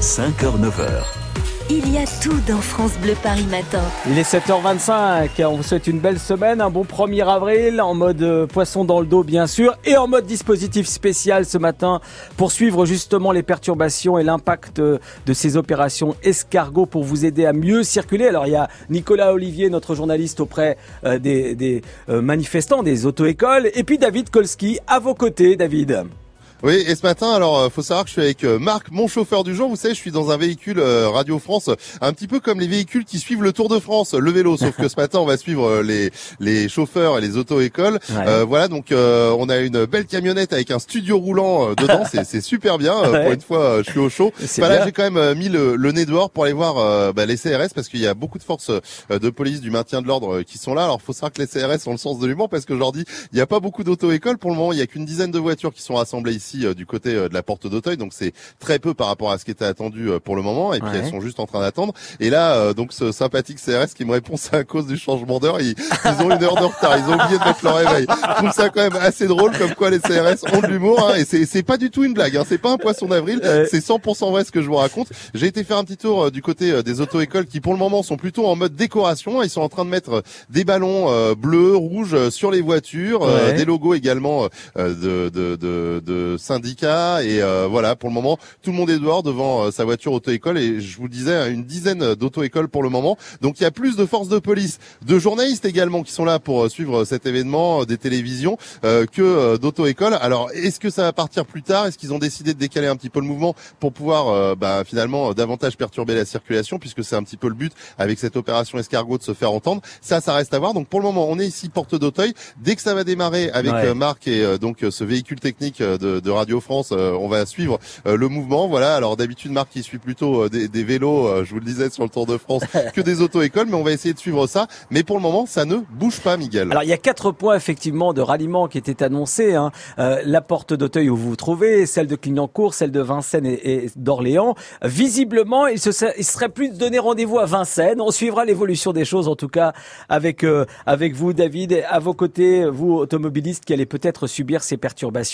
5h-9h. Il y a tout dans France Bleu Paris Matin. Il est 7h25, on vous souhaite une belle semaine, un bon 1er avril, en mode euh, poisson dans le dos bien sûr, et en mode dispositif spécial ce matin pour suivre justement les perturbations et l'impact euh, de ces opérations escargots pour vous aider à mieux circuler. Alors il y a Nicolas Olivier, notre journaliste auprès euh, des, des manifestants, des auto-écoles, et puis David Kolski à vos côtés, David. Oui, et ce matin, alors euh, faut savoir que je suis avec euh, Marc, mon chauffeur du jour. Vous savez, je suis dans un véhicule euh, Radio France, un petit peu comme les véhicules qui suivent le Tour de France, le vélo. Sauf que ce matin, on va suivre les les chauffeurs et les auto-écoles. voilà, donc on a une belle camionnette avec un studio roulant dedans. c'est super bien. Pour une fois, je suis au chaud. Bah, là, j'ai quand même mis le, le, nez dehors pour aller voir bah, les CRS parce qu'il y a beaucoup de forces de police du maintien de l'ordre qui sont là. Alors, faut savoir que les CRS ont le sens de l'humour parce qu'aujourd'hui, il n'y a pas beaucoup d'auto-écoles pour le moment. Il y a qu'une dizaine de voitures qui sont rassemblées ici euh, du côté euh, de la porte d'Auteuil, donc c'est très peu par rapport à ce qui était attendu euh, pour le moment. Et puis elles sont juste en train d'attendre. Et là, donc ce sympathique CRS qui me répond c'est à cause du changement d'heure. Ils, ont une heure de retard. Ils ont oublié de mettre leur réveil. Je trouve ça quand même assez drôle, comme quoi les CRS ont de l'humour. Hein, et c'est pas du tout une blague. Hein, c'est pas un poisson d'avril. C'est 100% vrai ce que je vous raconte. J'ai été faire un petit tour du côté des auto-écoles qui pour le moment sont plutôt en mode décoration. Ils sont en train de mettre des ballons bleus, rouges sur les voitures, des logos également de, de, de, de syndicats et euh, voilà pour le moment tout le monde est dehors devant euh, sa voiture auto-école et je vous disais une dizaine d'auto-écoles pour le moment. Donc il y a plus de forces de police de journalistes également qui sont là pour euh, suivre cet événement des télévisions que d'auto-écoles. Alors est-ce que ça va partir plus tard? Est-ce qu'ils ont décidé de décaler un petit peu le mouvement pour pouvoir bah, finalement davantage perturber la circulation puisque c'est un petit peu le but avec cette opération escargot de se faire entendre? Ça ça reste à voir. Donc pour le moment on est ici porte d'Auteuil. Dès que ça va démarrer avec Marc et donc ce véhicule technique de, de Radio France, euh, on va suivre euh, le mouvement. Voilà. Alors d'habitude, Marc, il suit plutôt euh, des, des, vélos, je vous le disais sur le Tour de France, que des auto-écoles, mais on va essayer de suivre ça. Mais pour le moment, ça ne bouge pas, Miguel. Alors il y a quatre points effectivement de ralliement qui étaient annoncés. Hein. la porte d'Auteuil où vous vous trouvez, celle de Clignancourt, celle de Vincennes et, d'Orléans. Visiblement, il, se, il serait plus de donner rendez-vous à Vincennes. On suivra l'évolution des choses, en tout cas avec avec vous, David, à vos côtés, vous automobilistes qui allez peut-être subir ces perturbations.